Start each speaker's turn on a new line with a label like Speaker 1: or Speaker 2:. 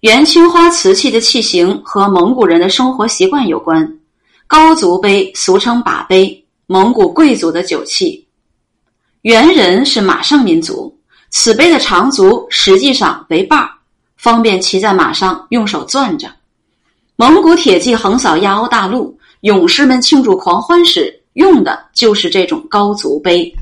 Speaker 1: 元青花瓷器的器型和蒙古人的生活习惯有关。高足杯俗称把杯，蒙古贵族的酒器。猿人是马上民族，此杯的长足实际上为把儿，方便骑在马上用手攥着。蒙古铁骑横扫亚欧大陆，勇士们庆祝狂欢时用的就是这种高足杯。